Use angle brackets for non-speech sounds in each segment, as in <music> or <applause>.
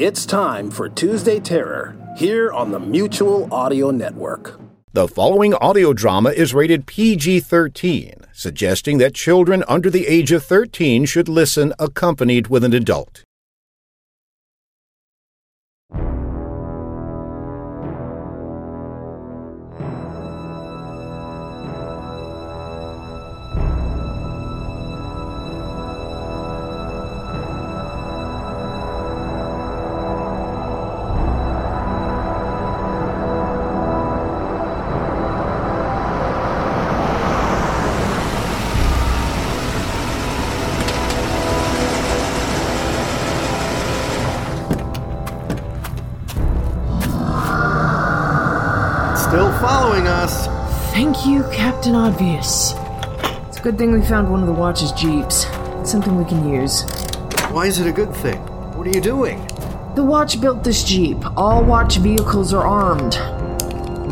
It's time for Tuesday Terror here on the Mutual Audio Network. The following audio drama is rated PG 13, suggesting that children under the age of 13 should listen accompanied with an adult. Us. Thank you, Captain Obvious. It's a good thing we found one of the watch's jeeps. It's something we can use. Why is it a good thing? What are you doing? The watch built this jeep. All watch vehicles are armed.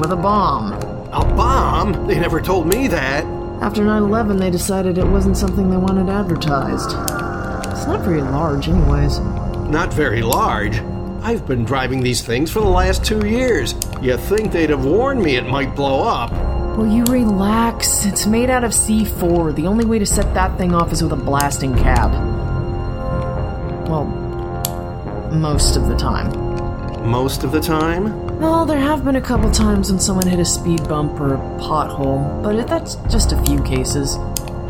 With a bomb. A bomb? They never told me that. After 9 11, they decided it wasn't something they wanted advertised. It's not very large, anyways. Not very large. I've been driving these things for the last two years. You think they'd have warned me it might blow up? Will you relax? It's made out of C4. The only way to set that thing off is with a blasting cap. Well, most of the time. Most of the time? Well, there have been a couple times when someone hit a speed bump or a pothole, but it, that's just a few cases.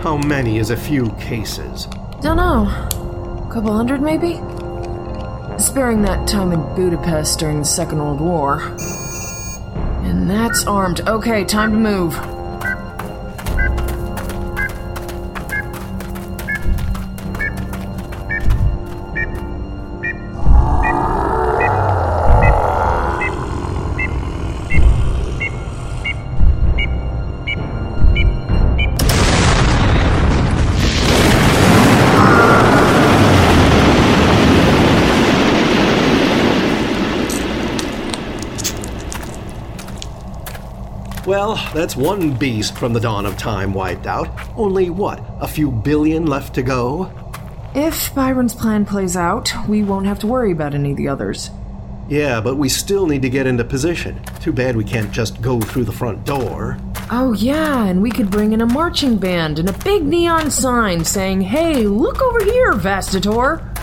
How many is a few cases? Don't know. A couple hundred, maybe? Sparing that time in Budapest during the Second World War. And that's armed. Okay, time to move. Well, that's one beast from the dawn of time wiped out. Only what, a few billion left to go? If Byron's plan plays out, we won't have to worry about any of the others. Yeah, but we still need to get into position. Too bad we can't just go through the front door. Oh, yeah, and we could bring in a marching band and a big neon sign saying, Hey, look over here, Vastator!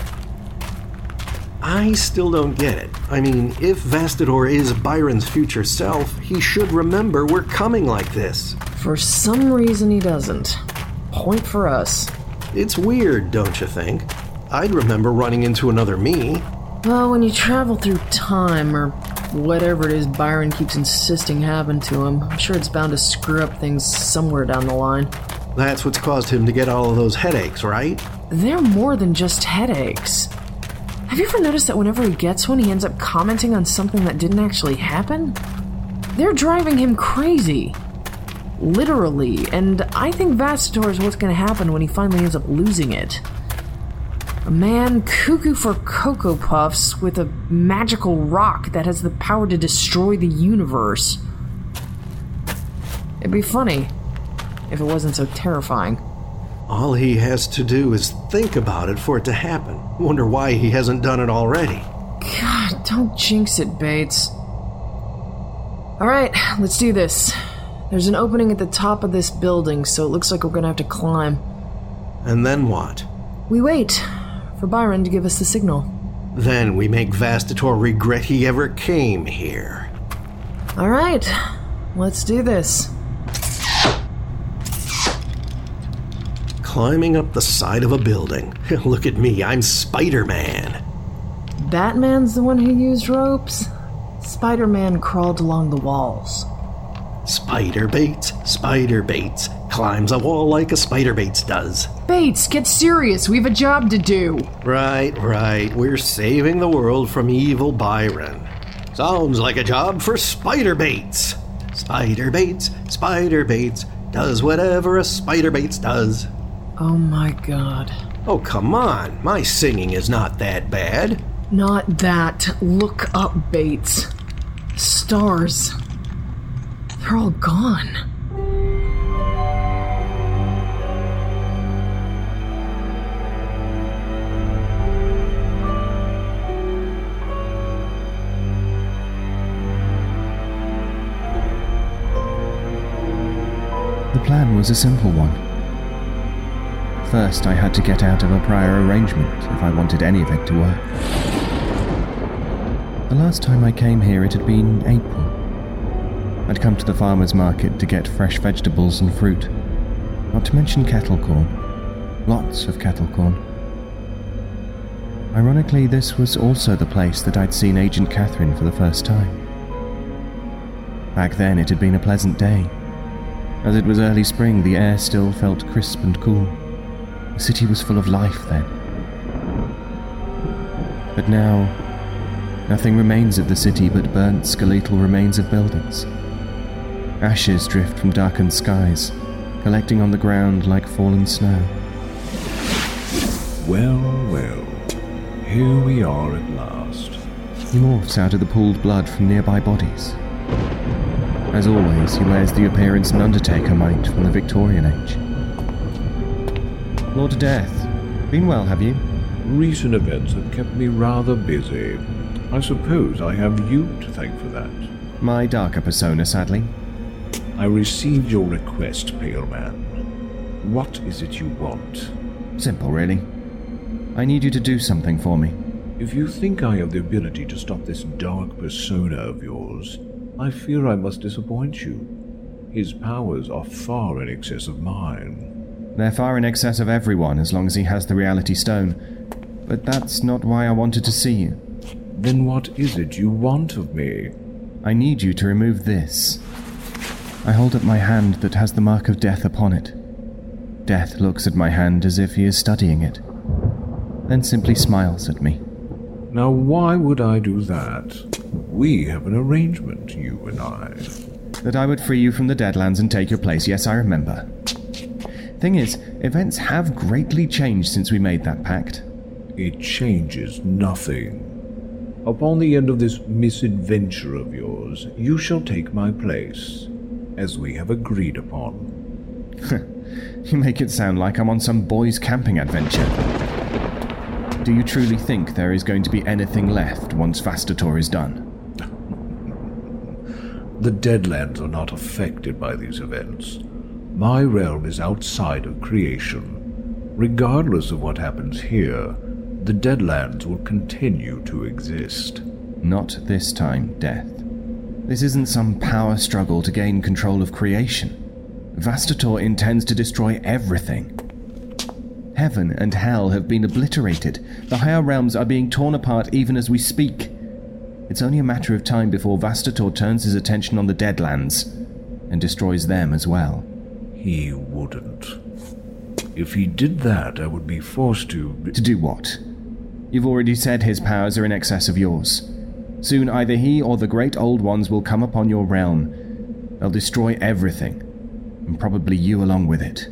I still don't get it. I mean, if Vastator is Byron's future self, he should remember we're coming like this. For some reason, he doesn't. Point for us. It's weird, don't you think? I'd remember running into another me. Well, when you travel through time, or whatever it is Byron keeps insisting happened to him, I'm sure it's bound to screw up things somewhere down the line. That's what's caused him to get all of those headaches, right? They're more than just headaches. Have you ever noticed that whenever he gets one, he ends up commenting on something that didn't actually happen? They're driving him crazy. Literally, and I think Vastator is what's going to happen when he finally ends up losing it. A man cuckoo for Cocoa Puffs with a magical rock that has the power to destroy the universe. It'd be funny if it wasn't so terrifying. All he has to do is think about it for it to happen. Wonder why he hasn't done it already. God, don't jinx it, Bates. Alright, let's do this. There's an opening at the top of this building, so it looks like we're gonna have to climb. And then what? We wait for Byron to give us the signal. Then we make Vastator regret he ever came here. All right, let's do this. Climbing up the side of a building. <laughs> Look at me, I'm Spider Man. Batman's the one who used ropes. Spider Man crawled along the walls. Spider Bates, Spider Bates. Climbs a wall like a Spider Bates does. Bates, get serious. We have a job to do. Right, right. We're saving the world from evil Byron. Sounds like a job for Spider Bates. Spider Bates, Spider Bates does whatever a Spider Bates does. Oh my god. Oh, come on. My singing is not that bad. Not that. Look up, Bates. Stars. They're all gone. The plan was a simple one. First, I had to get out of a prior arrangement if I wanted any of it to work. The last time I came here, it had been April. I'd come to the farmer's market to get fresh vegetables and fruit, not to mention kettle corn. Lots of kettle corn. Ironically, this was also the place that I'd seen Agent Catherine for the first time. Back then, it had been a pleasant day. As it was early spring, the air still felt crisp and cool. The city was full of life then. But now, nothing remains of the city but burnt skeletal remains of buildings. Ashes drift from darkened skies, collecting on the ground like fallen snow. Well, well, here we are at last. He morphs out of the pooled blood from nearby bodies. As always, he wears the appearance an undertaker might from the Victorian age. Lord Death, been well, have you? Recent events have kept me rather busy. I suppose I have you to thank for that. My darker persona, sadly. I received your request, Pale Man. What is it you want? Simple, really. I need you to do something for me. If you think I have the ability to stop this dark persona of yours, I fear I must disappoint you. His powers are far in excess of mine. They're far in excess of everyone as long as he has the reality stone. But that's not why I wanted to see you. Then what is it you want of me? I need you to remove this. I hold up my hand that has the mark of death upon it. Death looks at my hand as if he is studying it, then simply smiles at me. Now, why would I do that? We have an arrangement, you and I. That I would free you from the Deadlands and take your place, yes, I remember. Thing is, events have greatly changed since we made that pact. It changes nothing. Upon the end of this misadventure of yours, you shall take my place, as we have agreed upon. you make it sound like I'm on some boys' camping adventure. Do you truly think there is going to be anything left once Vastator is done? <laughs> The Deadlands are not affected by these events. My realm is outside of creation. Regardless of what happens here, the Deadlands will continue to exist. Not this time, Death. This isn't some power struggle to gain control of creation. Vastator intends to destroy everything. Heaven and hell have been obliterated. The higher realms are being torn apart even as we speak. It's only a matter of time before Vastator turns his attention on the Deadlands and destroys them as well. He wouldn't. If he did that, I would be forced to. To do what? You've already said his powers are in excess of yours. Soon either he or the great old ones will come upon your realm. They'll destroy everything, and probably you along with it.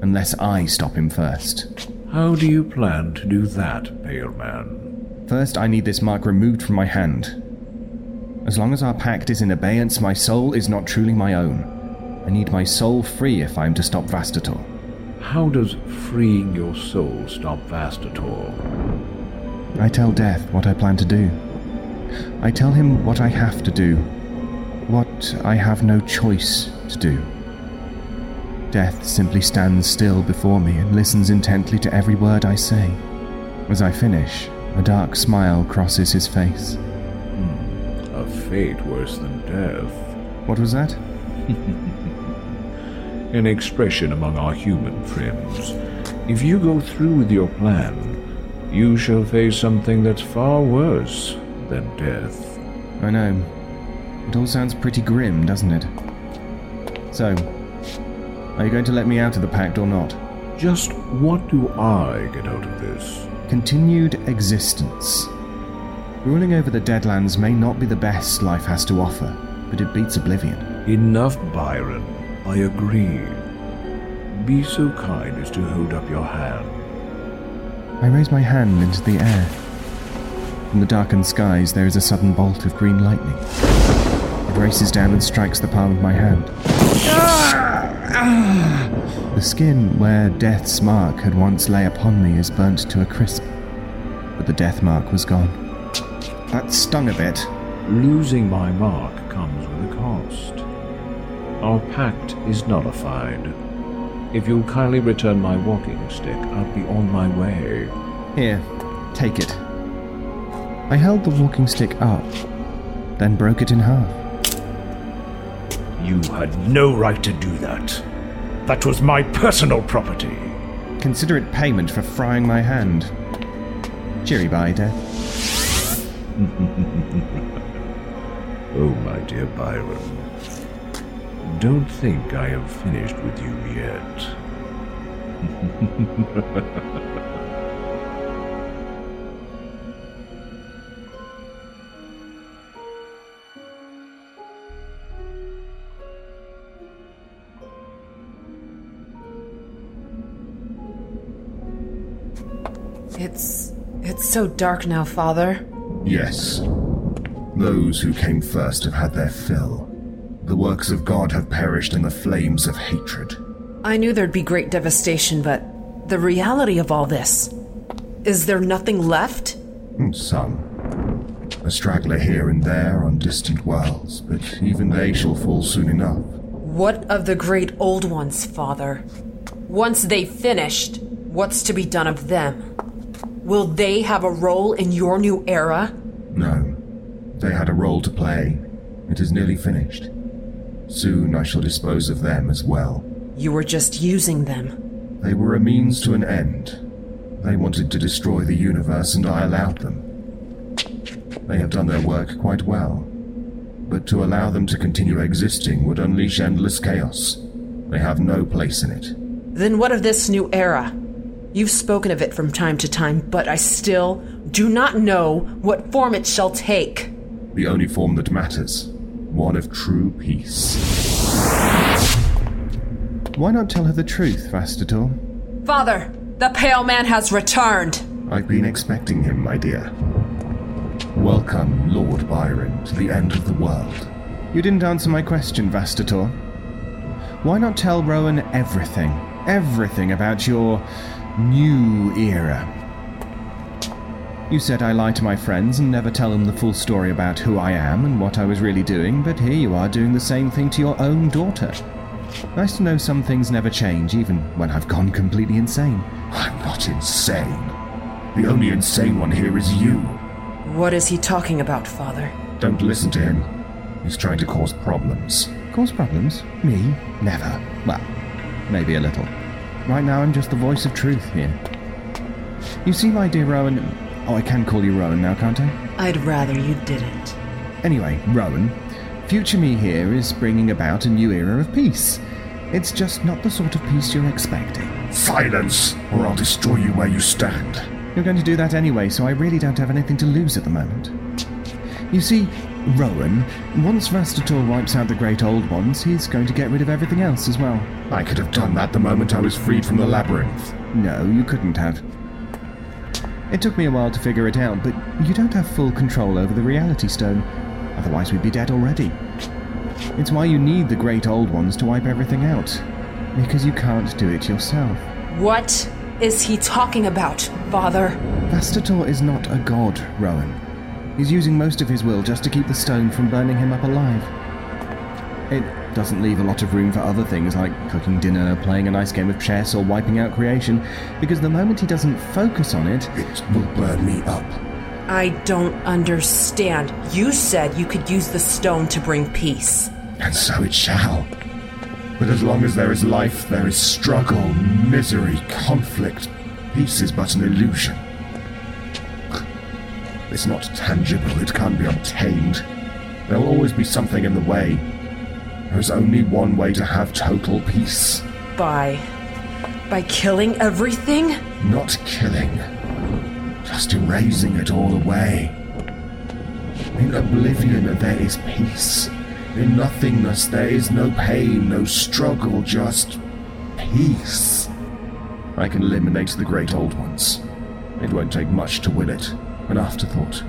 Unless I stop him first. How do you plan to do that, Pale Man? First, I need this mark removed from my hand. As long as our pact is in abeyance, my soul is not truly my own. I need my soul free if I am to stop Vastator. How does freeing your soul stop Vastator? I tell Death what I plan to do. I tell him what I have to do, what I have no choice to do. Death simply stands still before me and listens intently to every word I say. As I finish, a dark smile crosses his face. Hmm, a fate worse than death. What was that? <laughs> An expression among our human friends. If you go through with your plan, you shall face something that's far worse than death. I know. It all sounds pretty grim, doesn't it? So, are you going to let me out of the pact or not? Just what do I get out of this? Continued existence. Ruling over the Deadlands may not be the best life has to offer, but it beats oblivion. Enough, Byron. I agree. Be so kind as to hold up your hand. I raise my hand into the air. From the darkened skies, there is a sudden bolt of green lightning. It races down and strikes the palm of my hand. The skin where death's mark had once lay upon me is burnt to a crisp, but the death mark was gone. That stung a bit. Losing my mark comes with a cost. Our pact is nullified. If you'll kindly return my walking stick, I'll be on my way. Here, take it. I held the walking stick up, then broke it in half. You had no right to do that. That was my personal property. Consider it payment for frying my hand. Cheery bye, Death. <laughs> Oh, my dear Byron. Don't think I am finished with you yet. It's. it's so dark now, Father. Yes. Those who came first have had their fill. The works of God have perished in the flames of hatred. I knew there'd be great devastation, but the reality of all this. Is there nothing left? Hmm, Some. A straggler here and there on distant worlds, but even they shall fall soon enough. What of the great old ones, Father? Once they've finished, what's to be done of them? Will they have a role in your new era? No. They had a role to play. It is nearly finished. Soon I shall dispose of them as well. You were just using them. They were a means to an end. They wanted to destroy the universe, and I allowed them. They have done their work quite well. But to allow them to continue existing would unleash endless chaos. They have no place in it. Then what of this new era? You've spoken of it from time to time, but I still do not know what form it shall take. The only form that matters. One of true peace. Why not tell her the truth, Vastator? Father, the Pale Man has returned. I've been expecting him, my dear. Welcome, Lord Byron, to the end of the world. You didn't answer my question, Vastator. Why not tell Rowan everything? Everything about your new era? You said I lie to my friends and never tell them the full story about who I am and what I was really doing, but here you are doing the same thing to your own daughter. Nice to know some things never change, even when I've gone completely insane. I'm not insane. The only insane one here is you. What is he talking about, Father? Don't listen to him. He's trying to cause problems. Cause problems? Me? Never. Well, maybe a little. Right now, I'm just the voice of truth here. You see, my dear Rowan. Oh, I can call you Rowan now, can't I? I'd rather you didn't. Anyway, Rowan, future me here is bringing about a new era of peace. It's just not the sort of peace you're expecting. Silence, or I'll destroy you where you stand. You're going to do that anyway, so I really don't have anything to lose at the moment. You see, Rowan, once Vastator wipes out the Great Old Ones, he's going to get rid of everything else as well. I could have done that the moment I was freed from the labyrinth. No, you couldn't have. It took me a while to figure it out, but you don't have full control over the Reality Stone. Otherwise, we'd be dead already. It's why you need the Great Old Ones to wipe everything out. Because you can't do it yourself. What is he talking about, Father? Vastator is not a god, Rowan. He's using most of his will just to keep the stone from burning him up alive. It, doesn't leave a lot of room for other things like cooking dinner, playing a nice game of chess, or wiping out creation, because the moment he doesn't focus on it, It will burn me up. I don't understand. You said you could use the stone to bring peace. And so it shall. But as long as there is life, there is struggle, misery, conflict. Peace is but an illusion. It's not tangible, it can't be obtained. There will always be something in the way. There is only one way to have total peace. By. by killing everything? Not killing, just erasing it all away. In oblivion, there is peace. In nothingness, there is no pain, no struggle, just peace. I can eliminate the great old ones. It won't take much to win it. An afterthought.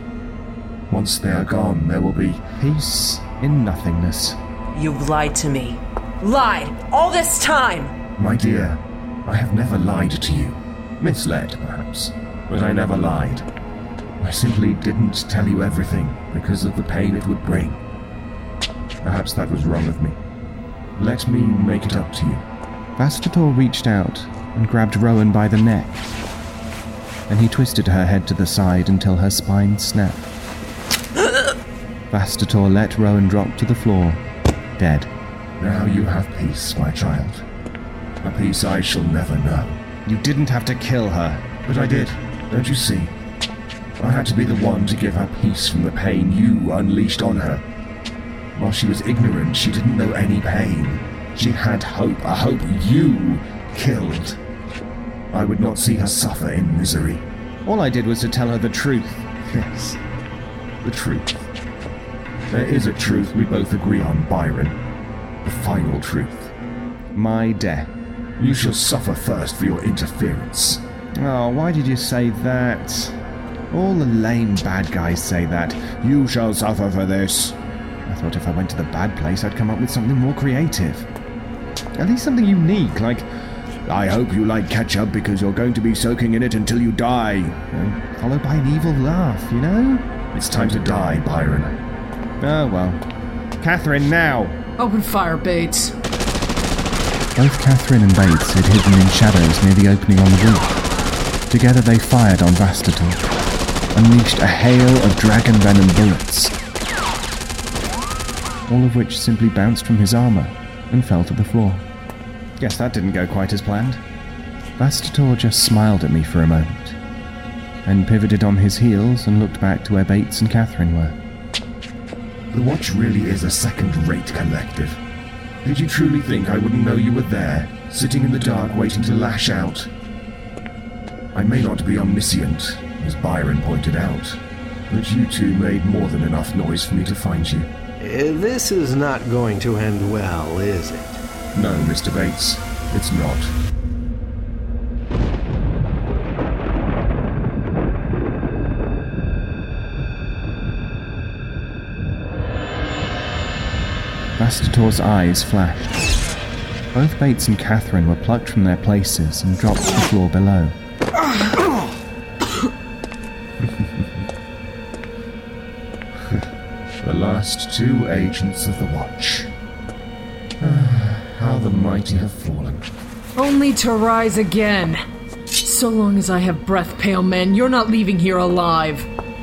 Once they are gone, there will be peace in nothingness. You've lied to me. Lied! All this time! My dear, I have never lied to you. Misled, perhaps, but I never lied. I simply didn't tell you everything because of the pain it would bring. Perhaps that was wrong of me. Let me make it up to you. Vastator reached out and grabbed Rowan by the neck. Then he twisted her head to the side until her spine snapped. <gasps> Vastator let Rowan drop to the floor, dead. Now you have peace, my child. A peace I shall never know. You didn't have to kill her. But I did, don't you see? I had to be the one to give her peace from the pain you unleashed on her. While she was ignorant, she didn't know any pain. She had hope, a hope you killed. I would not see her suffer in misery. All I did was to tell her the truth. Yes, the truth. There is a truth we both agree on, Byron. The final truth. My death. You shall suffer first for your interference. Oh, why did you say that? All the lame bad guys say that. You shall suffer for this. I thought if I went to the bad place, I'd come up with something more creative. At least something unique, like, I hope you like ketchup because you're going to be soaking in it until you die. Followed by an evil laugh, you know? It's time to die, Byron. Oh, well. Catherine, now! Open fire, Bates. Both Catherine and Bates had hidden in shadows near the opening on the roof. Together they fired on Vastator, unleashed a hail of dragon venom bullets, all of which simply bounced from his armor and fell to the floor. Guess that didn't go quite as planned. Vastator just smiled at me for a moment, then pivoted on his heels and looked back to where Bates and Catherine were. The Watch really is a second-rate collective. Did you truly think I wouldn't know you were there, sitting in the dark waiting to lash out? I may not be omniscient, as Byron pointed out, but you two made more than enough noise for me to find you. Uh, This is not going to end well, is it? No, Mr. Bates, it's not. Vastator's eyes flashed. Both Bates and Catherine were plucked from their places and dropped to the floor below. <laughs> The last two agents of the Watch. Ah, <sighs> How the mighty have fallen. Only to rise again. So long as I have breath, pale men, you're not leaving here alive.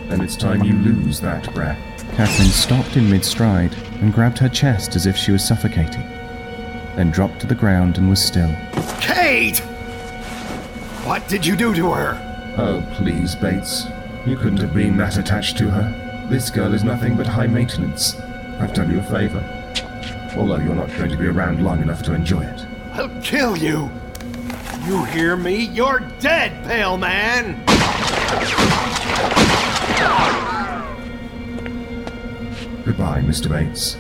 Then it's time you lose that breath. Catherine stopped in mid stride and grabbed her chest as if she was suffocating, then dropped to the ground and was still. Kate! What did you do to her? Oh, please, Bates. You couldn't have been that attached to her. This girl is nothing but high maintenance. I've done you a favor. Although you're not going to be around long enough to enjoy it. I'll kill you! You hear me? You're dead, pale man! Goodbye, Mr. Bates.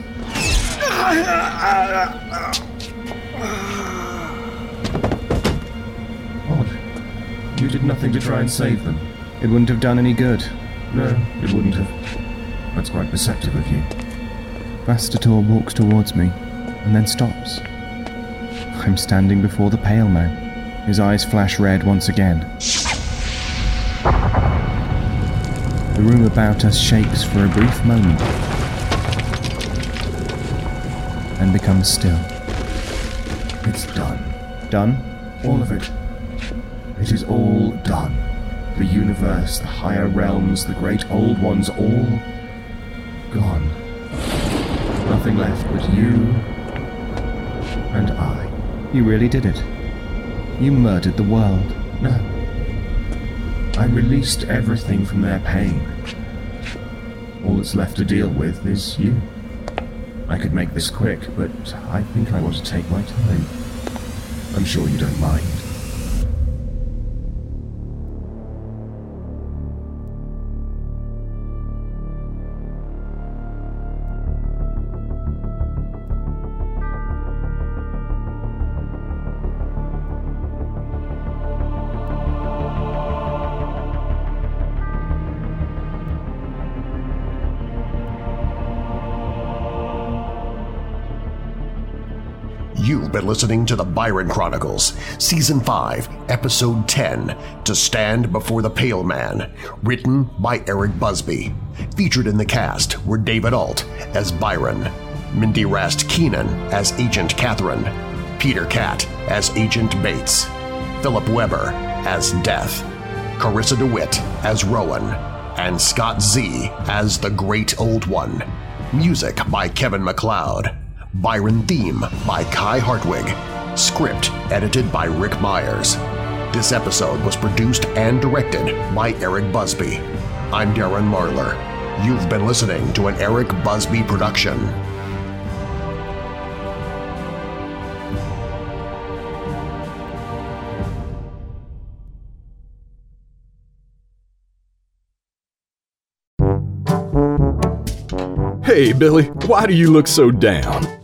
Odd. You did nothing to try and save them. It wouldn't have done any good. No, it wouldn't have. That's quite perceptive of you. Vastator walks towards me and then stops. I'm standing before the pale man. His eyes flash red once again. The room about us shakes for a brief moment. And becomes still. It's done. Done? All of it. It is all done. The universe, the higher realms, the great old ones, all gone. Nothing left but you and I. You really did it. You murdered the world. No. I released everything from their pain. All that's left to deal with is you. I could make this quick, but I think I want to take my time. I'm sure you don't mind. Been listening to the Byron Chronicles, Season 5, Episode 10 To Stand Before the Pale Man, written by Eric Busby. Featured in the cast were David Alt as Byron, Mindy Rast Keenan as Agent Catherine, Peter Cat as Agent Bates, Philip Weber as Death, Carissa DeWitt as Rowan, and Scott Z as the Great Old One. Music by Kevin MacLeod. Byron theme by Kai Hartwig. Script edited by Rick Myers. This episode was produced and directed by Eric Busby. I'm Darren Marlar. You've been listening to an Eric Busby production. Hey, Billy, why do you look so down?